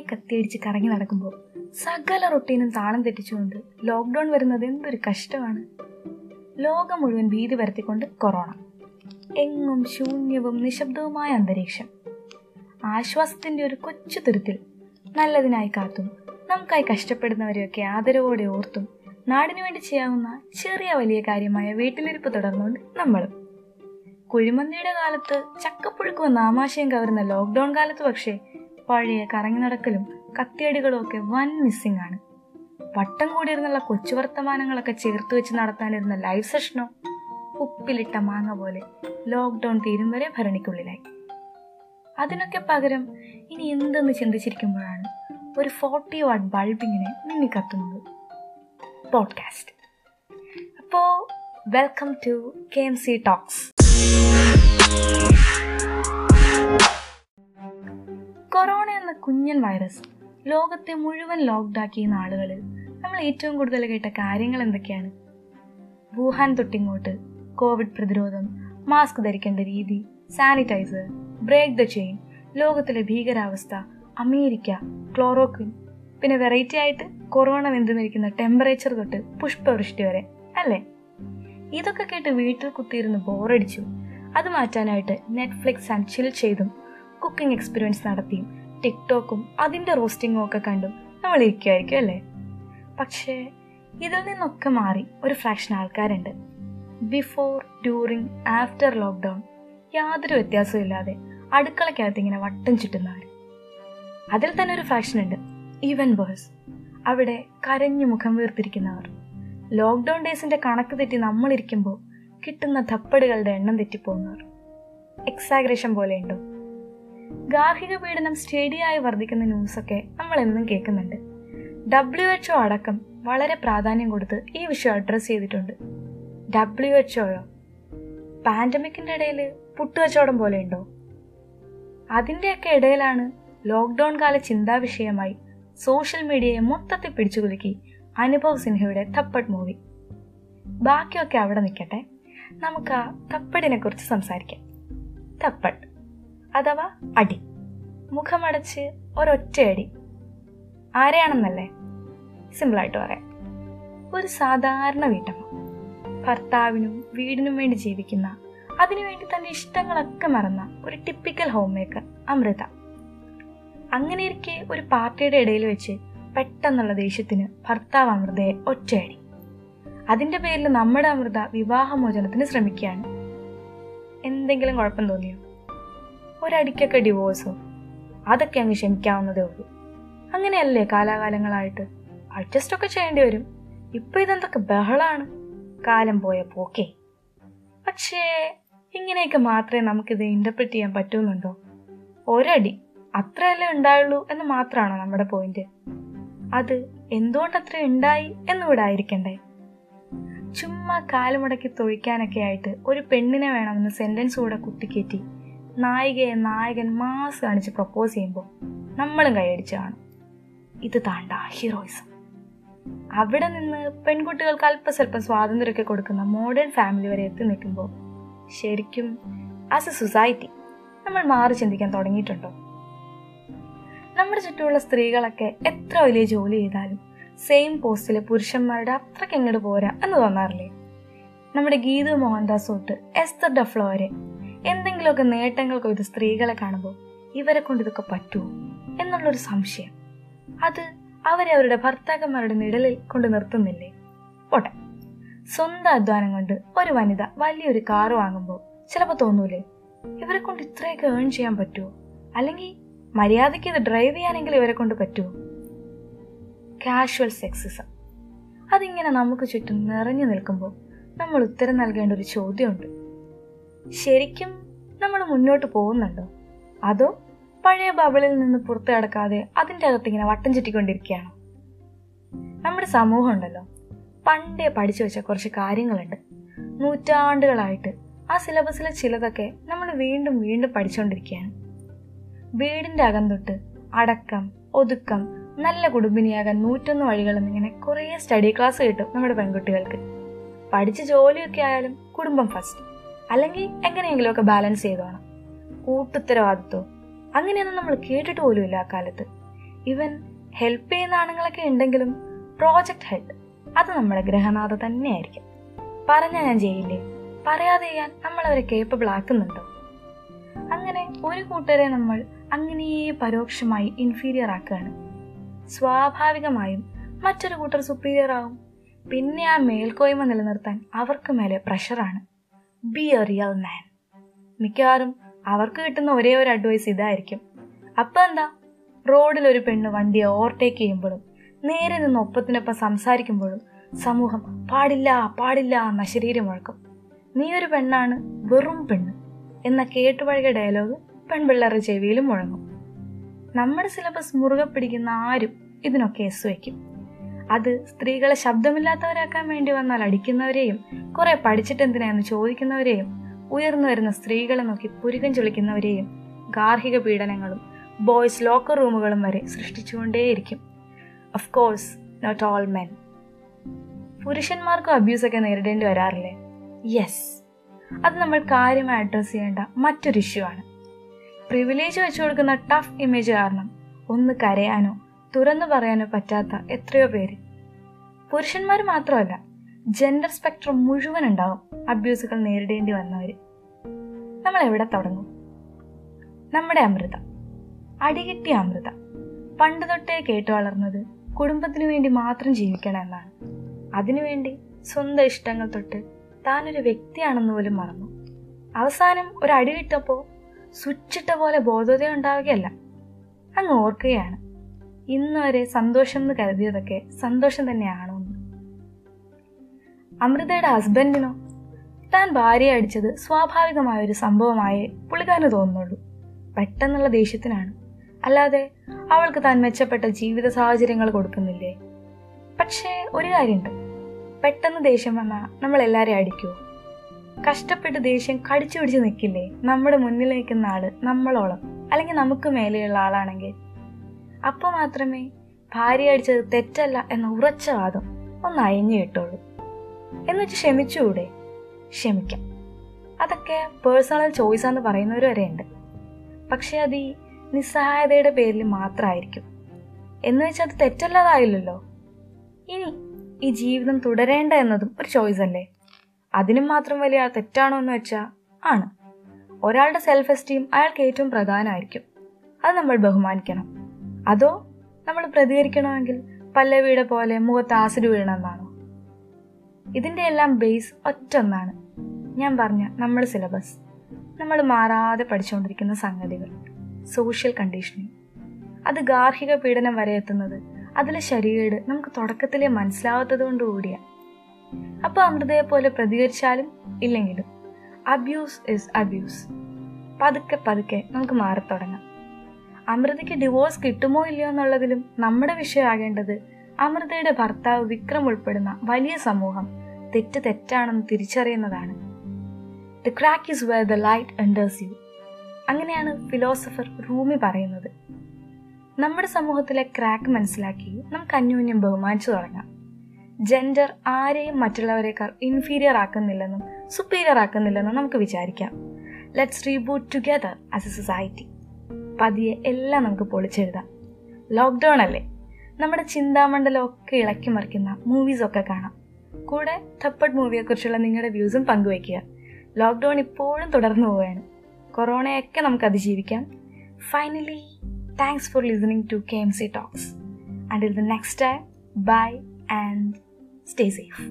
നന്നായി കത്തിയടിച്ച് കറങ്ങി നടക്കുമ്പോൾ സകല റൊട്ടീനും താളം തെറ്റിച്ചുകൊണ്ട് ലോക്ക്ഡൗൺ വരുന്നത് എന്തൊരു കഷ്ടമാണ്. ലോകം മുഴുവൻ ഭീതി വരുത്തിക്കൊണ്ട് കൊറോണ. എങ്ങും ശൂന്യവും നിശബ്ദവുമായ അന്തരീക്ഷം. ആശ്വാസത്തിന്റെ ഒരു കൊച്ചു തുരുത്തിൽ നല്ലതിനായി കാത്തും നമുക്കായി കഷ്ടപ്പെടുന്നവരെയൊക്കെ ആദരവോടെ ഓർത്തും നാടിനു വേണ്ടി ചെയ്യാവുന്ന ചെറിയ വലിയ കാര്യമായ വീട്ടിലിരിപ്പ് തുടർന്നുകൊണ്ട് നമ്മളും. കുഴിമന്തിയുടെ കാലത്ത് ചക്കപ്പുഴുക്കുമെന്ന ആമാശയം കവരുന്ന ലോക്ക്ഡൗൺ കാലത്ത് പക്ഷേ പഴയ കറങ്ങി നടക്കലും കത്തിയടികളും ഒക്കെ വൻ മിസ്സിംഗ് ആണ്. വട്ടം കൂടിയിരുന്നുള്ള കൊച്ചു വർത്തമാനങ്ങളൊക്കെ ചേർത്ത് വെച്ച് നടത്താനിരുന്ന ലൈവ് സെഷനോ ഉപ്പിലിട്ട മാങ്ങ പോലെ ലോക്ക്ഡൗൺ തീരും വരെ ഭരണിക്കുള്ളിലായി. അതിനൊക്കെ പകരം ഇനി എന്തെന്ന് ചിന്തിച്ചിരിക്കുമ്പോഴാണ് ഒരു ഫോർട്ടി വാട്ട് ബൾബിങ്ങിനെ ഇങ്ങനെ മിന്നിക്കത്തുന്നത്. പോഡ്കാസ്റ്റ് അപ്പോൾ welcome to K M C talks Kunjan virus ലോകത്തെ മുഴുവൻ ലോക്ക്ഡാക്കിയ നാളുകളിൽ നമ്മൾ ഏറ്റവും കൂടുതൽ കേട്ട കാര്യങ്ങൾ എന്തൊക്കെയാണ്? വുഹാൻ തൊട്ടിങ്ങോട്ട് കോവിഡ് പ്രതിരോധം മാസ്ക് ധരിക്കേണ്ട രീതി സാനിറ്റൈസർ ബ്രേക്ക് ദ ചെയിൻ ലോകത്തിലെ ഭീകരാവസ്ഥ അമേരിക്ക ക്ലോറോക്വിൻ പിന്നെ വെറൈറ്റി ആയിട്ട് കൊറോണ വെന്തുമരിക്കുന്ന ടെമ്പറേച്ചർ തൊട്ട് പുഷ്പവൃഷ്ടി വരെ അല്ലേ? ഇതൊക്കെ കേട്ട് വീട്ടിൽ കുത്തിയിരുന്ന് ബോറടിച്ചു അത് മാറ്റാനായിട്ട് നെറ്റ്ഫ്ലിക്സ് ആൻഡ് ചിൽ ചെയ്തും കുക്കിംഗ് എക്സ്പീരിയൻസ് നടത്തിയും ടിക്ടോക്കും അതിന്റെ റോസ്റ്റിങ്ങും ഒക്കെ കണ്ടും നമ്മൾ ഇരിക്കുമായിരിക്കും അല്ലേ? പക്ഷേ ഇതിൽ നിന്നൊക്കെ മാറി ഒരു ഫ്രാക്ഷൻ ആൾക്കാരുണ്ട്. ബിഫോർ ഡ്യൂറിങ് ആഫ്റ്റർ ലോക്ക്ഡൗൺ യാതൊരു വ്യത്യാസവും ഇല്ലാതെ ഇങ്ങനെ വട്ടം ചുറ്റുന്നവർ അതിൽ തന്നെ ഒരു ഫ്രാക്ഷൻ ഉണ്ട്. ഈവൻ ബേഴ്സ് അവിടെ കരഞ്ഞു മുഖം വീർത്തിരിക്കുന്നവർ. ലോക്ക്ഡൗൺ ഡേയ്സിന്റെ കണക്ക് തെറ്റി നമ്മളിരിക്കുമ്പോൾ കിട്ടുന്ന ധപ്പടുകളുടെ എണ്ണം തെറ്റിപ്പോകുന്നവർ. എക്സാഗ്രേഷൻ പോലെ ഉണ്ടോ ഗാർഹിക പീഡനം സ്റ്റേഡിയായി വർദ്ധിക്കുന്ന ന്യൂസൊക്കെ നമ്മൾ എന്നും കേൾക്കുന്നുണ്ട് ഡബ്ല്യു എച്ച്ഒ അടക്കം വളരെ പ്രാധാന്യം കൊടുത്ത് ഈ വിഷയം അഡ്രസ്സ് ചെയ്തിട്ടുണ്ട്. ഡബ്ല്യു എച്ച്ഒയോ പാൻഡമിക്കിന്റെ ഇടയിൽ പുട്ടുവച്ചോടം പോലെ ഉണ്ടോ? അതിന്റെയൊക്കെ ഇടയിലാണ് ലോക്ക്ഡൗൺ കാല ചിന്താ വിഷയമായി സോഷ്യൽ മീഡിയയെ മൊത്തത്തിൽ പിടിച്ചുകുലുക്കി അനുഭവ് സിൻഹയുടെ തപ്പട്ട് മൂവി ബാക്കിയൊക്കെ അവിടെ നിൽക്കട്ടെ. നമുക്ക് ആ തപ്പടിനെ കുറിച്ച് സംസാരിക്കാം. തപ്പഡ് അഥവാ അടി. മുഖമടച്ച് ഒരൊറ്റയടി. ആരെയാണെന്നല്ലേ? സിമ്പിളായിട്ട് പറയാം. ഒരു സാധാരണ വീട്ടമ്മ. ഭർത്താവിനും വീടിനും വേണ്ടി ജീവിക്കുന്ന അതിനുവേണ്ടി തന്റെ ഇഷ്ടങ്ങളൊക്കെ മറന്ന ഒരു ടിപ്പിക്കൽ ഹോം മേക്കർ അമൃത. അങ്ങനെ ഇരിക്കെ ഒരു പാർട്ടിയുടെ ഇടയിൽ വെച്ച് പെട്ടെന്നുള്ള ദേഷ്യത്തിന് ഭർത്താവ് അമൃതയെ ഒറ്റയടി. അതിന്റെ പേരിൽ നമ്മുടെ അമൃത വിവാഹമോചനത്തിന് ശ്രമിക്കുകയാണ്. എന്തെങ്കിലും കുഴപ്പം തോന്നിയോ? ഒരടിക്കൊക്കെ ഡിവോഴ്സോ അതൊക്കെ അങ്ങ് ക്ഷമിക്കാവുന്നതേ ഉള്ളൂ. അങ്ങനെയല്ലേ കാലാകാലങ്ങളായിട്ട്? അഡ്ജസ്റ്റ് ഒക്കെ ചെയ്യേണ്ടി വരും. ഇപ്പൊ ഇതെന്തൊക്കെ ബഹളാണ്. കാലം പോയ പോക്കേ. പക്ഷേ ഇങ്ങനെയൊക്കെ മാത്രമേ നമുക്കിത് ഇന്റർപ്രറ്റ് ചെയ്യാൻ പറ്റുന്നുണ്ടോ? ഒരടി അത്രയല്ലേ ഉണ്ടായുള്ളൂ എന്ന് മാത്രമാണോ നമ്മുടെ പോയിന്റ് അത് എന്തുകൊണ്ട് അത്ര ഉണ്ടായി എന്നിവിടെ ആയിരിക്കണ്ടേ? ചുമ്മാ കാലുമുടക്കി തൊഴിക്കാനൊക്കെ ആയിട്ട് ഒരു പെണ്ണിനെ വേണമെന്ന് സെന്റൻസ് കൂടെ കുത്തിക്കയറ്റി നായികയെ നായകൻ മാസ് കാണിച്ച് പ്രപ്പോസ് ചെയ്യുമ്പോൾ നമ്മളും കൈയടിച്ച് കാണും. ഇത് താണ്ട ഹീറോയിസം അവിടെ നിന്ന് പെൺകുട്ടികൾക്ക് അല്പസ്വല്പം സ്വാതന്ത്ര്യമൊക്കെ കൊടുക്കുന്ന മോഡേൺ ഫാമിലി വരെ എത്തി നിൽക്കുമ്പോൾ ശരിക്കും ആസ് എ സൊസൈറ്റി നമ്മൾ മാറി ചിന്തിക്കാൻ തുടങ്ങിയിട്ടുണ്ടോ? നമ്മുടെ ചുറ്റുമുള്ള സ്ത്രീകളൊക്കെ എത്ര വലിയ ജോലി ചെയ്താലും സെയിം പോസ്റ്റിലെ പുരുഷന്മാരുടെ അത്രയ്ക്ക് എങ്ങോട്ട് പോരാ എന്ന് തോന്നാറില്ലേ? നമ്മുടെ ഗീതു മോഹൻദാസ് തൊട്ട് എസ്തർ ഡഫ്ലോ വരെ എന്തെങ്കിലുമൊക്കെ നേട്ടങ്ങൾക്ക് ഒരു സ്ത്രീകളെ കാണുമ്പോൾ ഇവരെ കൊണ്ട് ഇതൊക്കെ പറ്റുമോ എന്നുള്ളൊരു സംശയം. അത് അവരെ അവരുടെ ഭർത്താക്കന്മാരുടെ നിഴലിൽ കൊണ്ട് നിർത്തുന്നില്ലേ? പോട്ടെ. സ്വന്തം അധ്വാനം കൊണ്ട് ഒരു വനിത വലിയൊരു കാർ വാങ്ങുമ്പോൾ ചിലപ്പോൾ തോന്നൂലേ? ഇവരെ കൊണ്ട് ഇത്രയൊക്കെ ഏൺ ചെയ്യാൻ പറ്റുമോ? അല്ലെങ്കിൽ മര്യാദയ്ക്ക് ഇത് ഡ്രൈവ് ചെയ്യാനെങ്കിലും ഇവരെ കൊണ്ട് പറ്റുമോ? കാഷ്വൽ സെക്സിസം അതിങ്ങനെ നമുക്ക് ചുറ്റും നിറഞ്ഞു നിൽക്കുമ്പോൾ നമ്മൾ ഉത്തരം നൽകേണ്ട ഒരു ചോദ്യമുണ്ട്. ശരിക്കും നമ്മൾ മുന്നോട്ട് പോകുന്നുണ്ടോ? അതോ പഴയ ബബിളിൽ നിന്ന് പുറത്തു കടക്കാതെ അതിന്റെ അകത്ത് ഇങ്ങനെ വട്ടം ചുറ്റിക്കൊണ്ടിരിക്കുകയാണോ? നമ്മുടെ സമൂഹം ഉണ്ടല്ലോ. പണ്ടേ പഠിച്ചു വെച്ച കുറച്ച് കാര്യങ്ങളുണ്ട്. നൂറ്റാണ്ടുകളായിട്ട് ആ സിലബസിലെ ചിലതൊക്കെ നമ്മൾ വീണ്ടും വീണ്ടും പഠിച്ചുകൊണ്ടിരിക്കുകയാണ് വീടിന്റെ അകം തൊട്ട് അടക്കം ഒതുക്കം നല്ല കുടുംബിനിയാകാൻ നൂറ്റൊന്ന് വഴികൾ എന്നിങ്ങനെ കുറേ സ്റ്റഡി ക്ലാസ് കിട്ടും നമ്മുടെ പെൺകുട്ടികൾക്ക്. പഠിച്ച് ജോലിയൊക്കെ ആയാലും കുടുംബം ഫസ്റ്റ് അല്ലെങ്കിൽ എങ്ങനെയെങ്കിലുമൊക്കെ ബാലൻസ് ചെയ്തോണം കൂട്ടുത്തരവാദിത്വം. അങ്ങനെയൊന്നും നമ്മൾ കേട്ടിട്ട് പോലുമില്ല ആ കാലത്ത്. ഇവൻ ഹെൽപ്പ് ചെയ്യുന്ന ആണുങ്ങളൊക്കെ ഉണ്ടെങ്കിലും പ്രോജക്റ്റ് ഹെഡ് അത് നമ്മുടെ ഗ്രഹനാഥ തന്നെയായിരിക്കും. പറഞ്ഞാൽ ഞാൻ ചെയ്യില്ലേ? പറയാതെ ചെയ്യാൻ നമ്മൾ അവരെ കേപ്പബിൾ ആക്കുന്നുണ്ടോ? അങ്ങനെ ഒരു കൂട്ടരെ നമ്മൾ അങ്ങനെ പരോക്ഷമായി ഇൻഫീരിയർ ആക്കുകയാണ്. സ്വാഭാവികമായും മറ്റൊരു കൂട്ടർ സുപ്പീരിയർ ആവും. പിന്നെ ആ മേൽക്കോയ്മ നിലനിർത്താൻ അവർക്ക് മേലെ പ്രഷറാണ് ബി എ റിയൽ മാൻ മിക്കവാറും അവർക്ക് കിട്ടുന്ന ഒരേ ഒരു അഡ്വൈസ് ഇതായിരിക്കും. അപ്പം എന്താ? റോഡിൽ ഒരു പെണ്ണ് വണ്ടിയെ ഓവർടേക്ക് ചെയ്യുമ്പോഴും നേരെ നിന്ന് ഒപ്പത്തിനൊപ്പം സംസാരിക്കുമ്പോഴും സമൂഹം പാടില്ല പാടില്ല എന്ന ശരീരം മുഴക്കും. നീ ഒരു പെണ്ണാണ് വെറും പെണ്ണ് എന്ന കേട്ടുപഴകിയ ഡയലോഗ് പെൺപിള്ളേരുടെ ചെവിയിലും മുഴങ്ങും. നമ്മുടെ സിലബസ് മുറുകെ പിടിക്കുന്ന ആരും ഇതിനൊക്കെ എസ് വയ്ക്കും. അത് സ്ത്രീകളെ ശബ്ദമില്ലാത്തവരാക്കാൻ വേണ്ടി വന്നാൽ അടിക്കുന്നവരെയും കുറെ പഠിച്ചിട്ടെന്തിനാന്ന് ചോദിക്കുന്നവരെയും ഉയർന്നു വരുന്ന സ്ത്രീകളെ നോക്കി പുരുകം ചൊളിക്കുന്നവരെയും ഗാർഹിക പീഡനങ്ങളും ബോയ്സ് ലോക്കർ റൂമുകളും വരെ സൃഷ്ടിച്ചുകൊണ്ടേയിരിക്കും. Of course not all men പുരുഷന്മാർക്കും അബ്യൂസൊക്കെ നേരിടേണ്ടി വരാറില്ലേ? യെസ് അത് നമ്മൾ കാര്യമായി അഡ്രസ്സ് ചെയ്യേണ്ട മറ്റൊരു ഇഷ്യൂ ആണ്. പ്രിവിലേജ് വെച്ചു കൊടുക്കുന്ന ടഫ് ഇമേജ് കാരണം ഒന്ന് കരയാനോ തുറന്നു പറയാനോ പറ്റാത്ത എത്രയോ പേര്. പുരുഷന്മാർ മാത്രമല്ല ജെൻഡർ സ്പെക്ട്രം മുഴുവൻ ഉണ്ടാവും അബ്യൂസുകൾ നേരിടേണ്ടി വന്നവർ നമ്മൾ എവിടെ തുടങ്ങും? നമ്മുടെ അമൃത. അടികിട്ടിയ അമൃത. പണ്ട് തൊട്ടേ കേട്ടു വളർന്നത് കുടുംബത്തിനു വേണ്ടി മാത്രം ജീവിക്കണം എന്നാണ്. അതിനുവേണ്ടി സ്വന്തം ഇഷ്ടങ്ങൾ തൊട്ട് താനൊരു വ്യക്തിയാണെന്ന് പോലും മറന്നു. അവസാനം ഒരു അടി കിട്ടപ്പോൾ സ്വിച്ചിട്ട പോലെ ബോധോദയം ഉണ്ടാവുകയല്ല. അങ്ങ് ഓർക്കുകയാണ്. ഇന്ന് വരെ സന്തോഷം എന്ന് കരുതിയതൊക്കെ സന്തോഷം തന്നെയാണോ അമൃതയുടെ ഹസ്ബൻഡിനോ താൻ ഭാര്യയെ അടിച്ചത് സ്വാഭാവികമായ ഒരു സംഭവമായേ പുള്ളിക്കാരന് തോന്നുന്നുള്ളൂ. പെട്ടെന്നുള്ള ദേഷ്യത്തിനാണ്. അല്ലാതെ അവൾക്ക് താൻ മെച്ചപ്പെട്ട ജീവിത സാഹചര്യങ്ങൾ കൊടുക്കുന്നില്ലേ? പക്ഷേ ഒരു കാര്യമുണ്ട്. പെട്ടെന്ന് ദേഷ്യം വന്നാൽ നമ്മൾ എല്ലാവരെയും അടിക്കുമോ കഷ്ടപ്പെട്ട് ദേഷ്യം കടിച്ചു പിടിച്ച് നിൽക്കില്ലേ? നമ്മുടെ മുന്നിൽ നിൽക്കുന്ന ആൾ നമ്മളോളം. അല്ലെങ്കിൽ നമുക്ക് മേലെയുള്ള ആളാണെങ്കിൽ അപ്പോൾ മാത്രമേ ഭാര്യ അടിച്ചത് തെറ്റല്ല എന്ന ഉറച്ച വാദം ഒന്ന് അയഞ്ഞു കിട്ടുള്ളൂ എന്നുവെച്ച് ക്ഷമിച്ചുകൂടെ ക്ഷമിക്കാം. അതൊക്കെ പേഴ്സണൽ ചോയ്സ് എന്ന് പറയുന്നവർ വരെ ഉണ്ട്. പക്ഷെ അത് ഈ നിസ്സഹായതയുടെ പേരിൽ മാത്രമായിരിക്കും. എന്ന് വെച്ചാൽ അത് തെറ്റല്ലാതായില്ലല്ലോ. ഇനി ഈ ജീവിതം തുടരേണ്ട എന്നതും ഒരു ചോയ്സ് അല്ലേ? അതിനും മാത്രം വലിയ തെറ്റാണോ എന്ന് വെച്ചാൽ ആണ്. ഒരാളുടെ സെൽഫ് എസ്റ്റീം അയാൾക്ക് ഏറ്റവും പ്രധാനമായിരിക്കും അത് നമ്മൾ ബഹുമാനിക്കണം. അതോ നമ്മൾ പ്രതികരിക്കണമെങ്കിൽ പല്ലവിയുടെ പോലെ മുഖത്ത് ആസിഡ് വീഴണമെന്നാണോ? ഇതിന്റെ എല്ലാം ബേസ് ഒറ്റൊന്നാണ്. ഞാൻ പറഞ്ഞ നമ്മൾ സിലബസ് നമ്മൾ മാറാതെ പഠിച്ചുകൊണ്ടിരിക്കുന്ന സംഗതികൾ. സോഷ്യൽ കണ്ടീഷനിങ് അത് ഗാർഹിക പീഡനം വരെ എത്തുന്നത് അതിലെ ശരീരേട് നമുക്ക് തുടക്കത്തിലെ മനസ്സിലാവാത്തത് കൊണ്ട് കൂടിയാണ് അപ്പോൾ അമൃതയെ പോലെ പ്രതികരിച്ചാലും ഇല്ലെങ്കിലും അബ്യൂസ് ഇസ് അബ്യൂസ് പതുക്കെ പതുക്കെ നമുക്ക് മാറിത്തുടങ്ങാം. അമൃതയ്ക്ക് ഡിവോഴ്സ് കിട്ടുമോ ഇല്ലയോ എന്നുള്ളതിലും നമ്മുടെ വിഷയമാകേണ്ടത് അമൃതയുടെ ഭർത്താവ് വിക്രം ഉൾപ്പെടുന്ന വലിയ സമൂഹം തെറ്റ് തെറ്റാണെന്ന് തിരിച്ചറിയുന്നതാണ്. The crack is where the light enters you അങ്ങനെയാണ് ഫിലോസഫർ റൂമി പറയുന്നത്. നമ്മുടെ സമൂഹത്തിലെ ക്രാക്ക് മനസ്സിലാക്കി നമുക്ക് അന്യോന്യം ബഹുമാനിച്ചു തുടങ്ങാം. ജെൻഡർ ആരെയും മറ്റുള്ളവരെക്കാൾ ഇൻഫീരിയർ ആക്കുന്നില്ലെന്നും സുപ്പീരിയർ ആക്കുന്നില്ലെന്നും നമുക്ക് വിചാരിക്കാം. Let's reboot together as a society പതിയെ എല്ലാം നമുക്ക് പൊളിച്ചെഴുതാം. ലോക്ക്ഡൗൺ അല്ലേ? നമ്മുടെ ചിന്താമണ്ഡലം ഒക്കെ ഇളക്കി മറിക്കുന്ന മൂവീസൊക്കെ കാണാം. കൂടെ തപ്പഡ് മൂവിയെക്കുറിച്ചുള്ള നിങ്ങളുടെ വ്യൂസും പങ്കുവയ്ക്കുക. ലോക്ക്ഡൗൺ ഇപ്പോഴും തുടർന്നു പോവുകയാണ്. കൊറോണയൊക്കെ നമുക്ക് അതിജീവിക്കാം. Finally thanks for listening to K M C talks until the next time bye and stay safe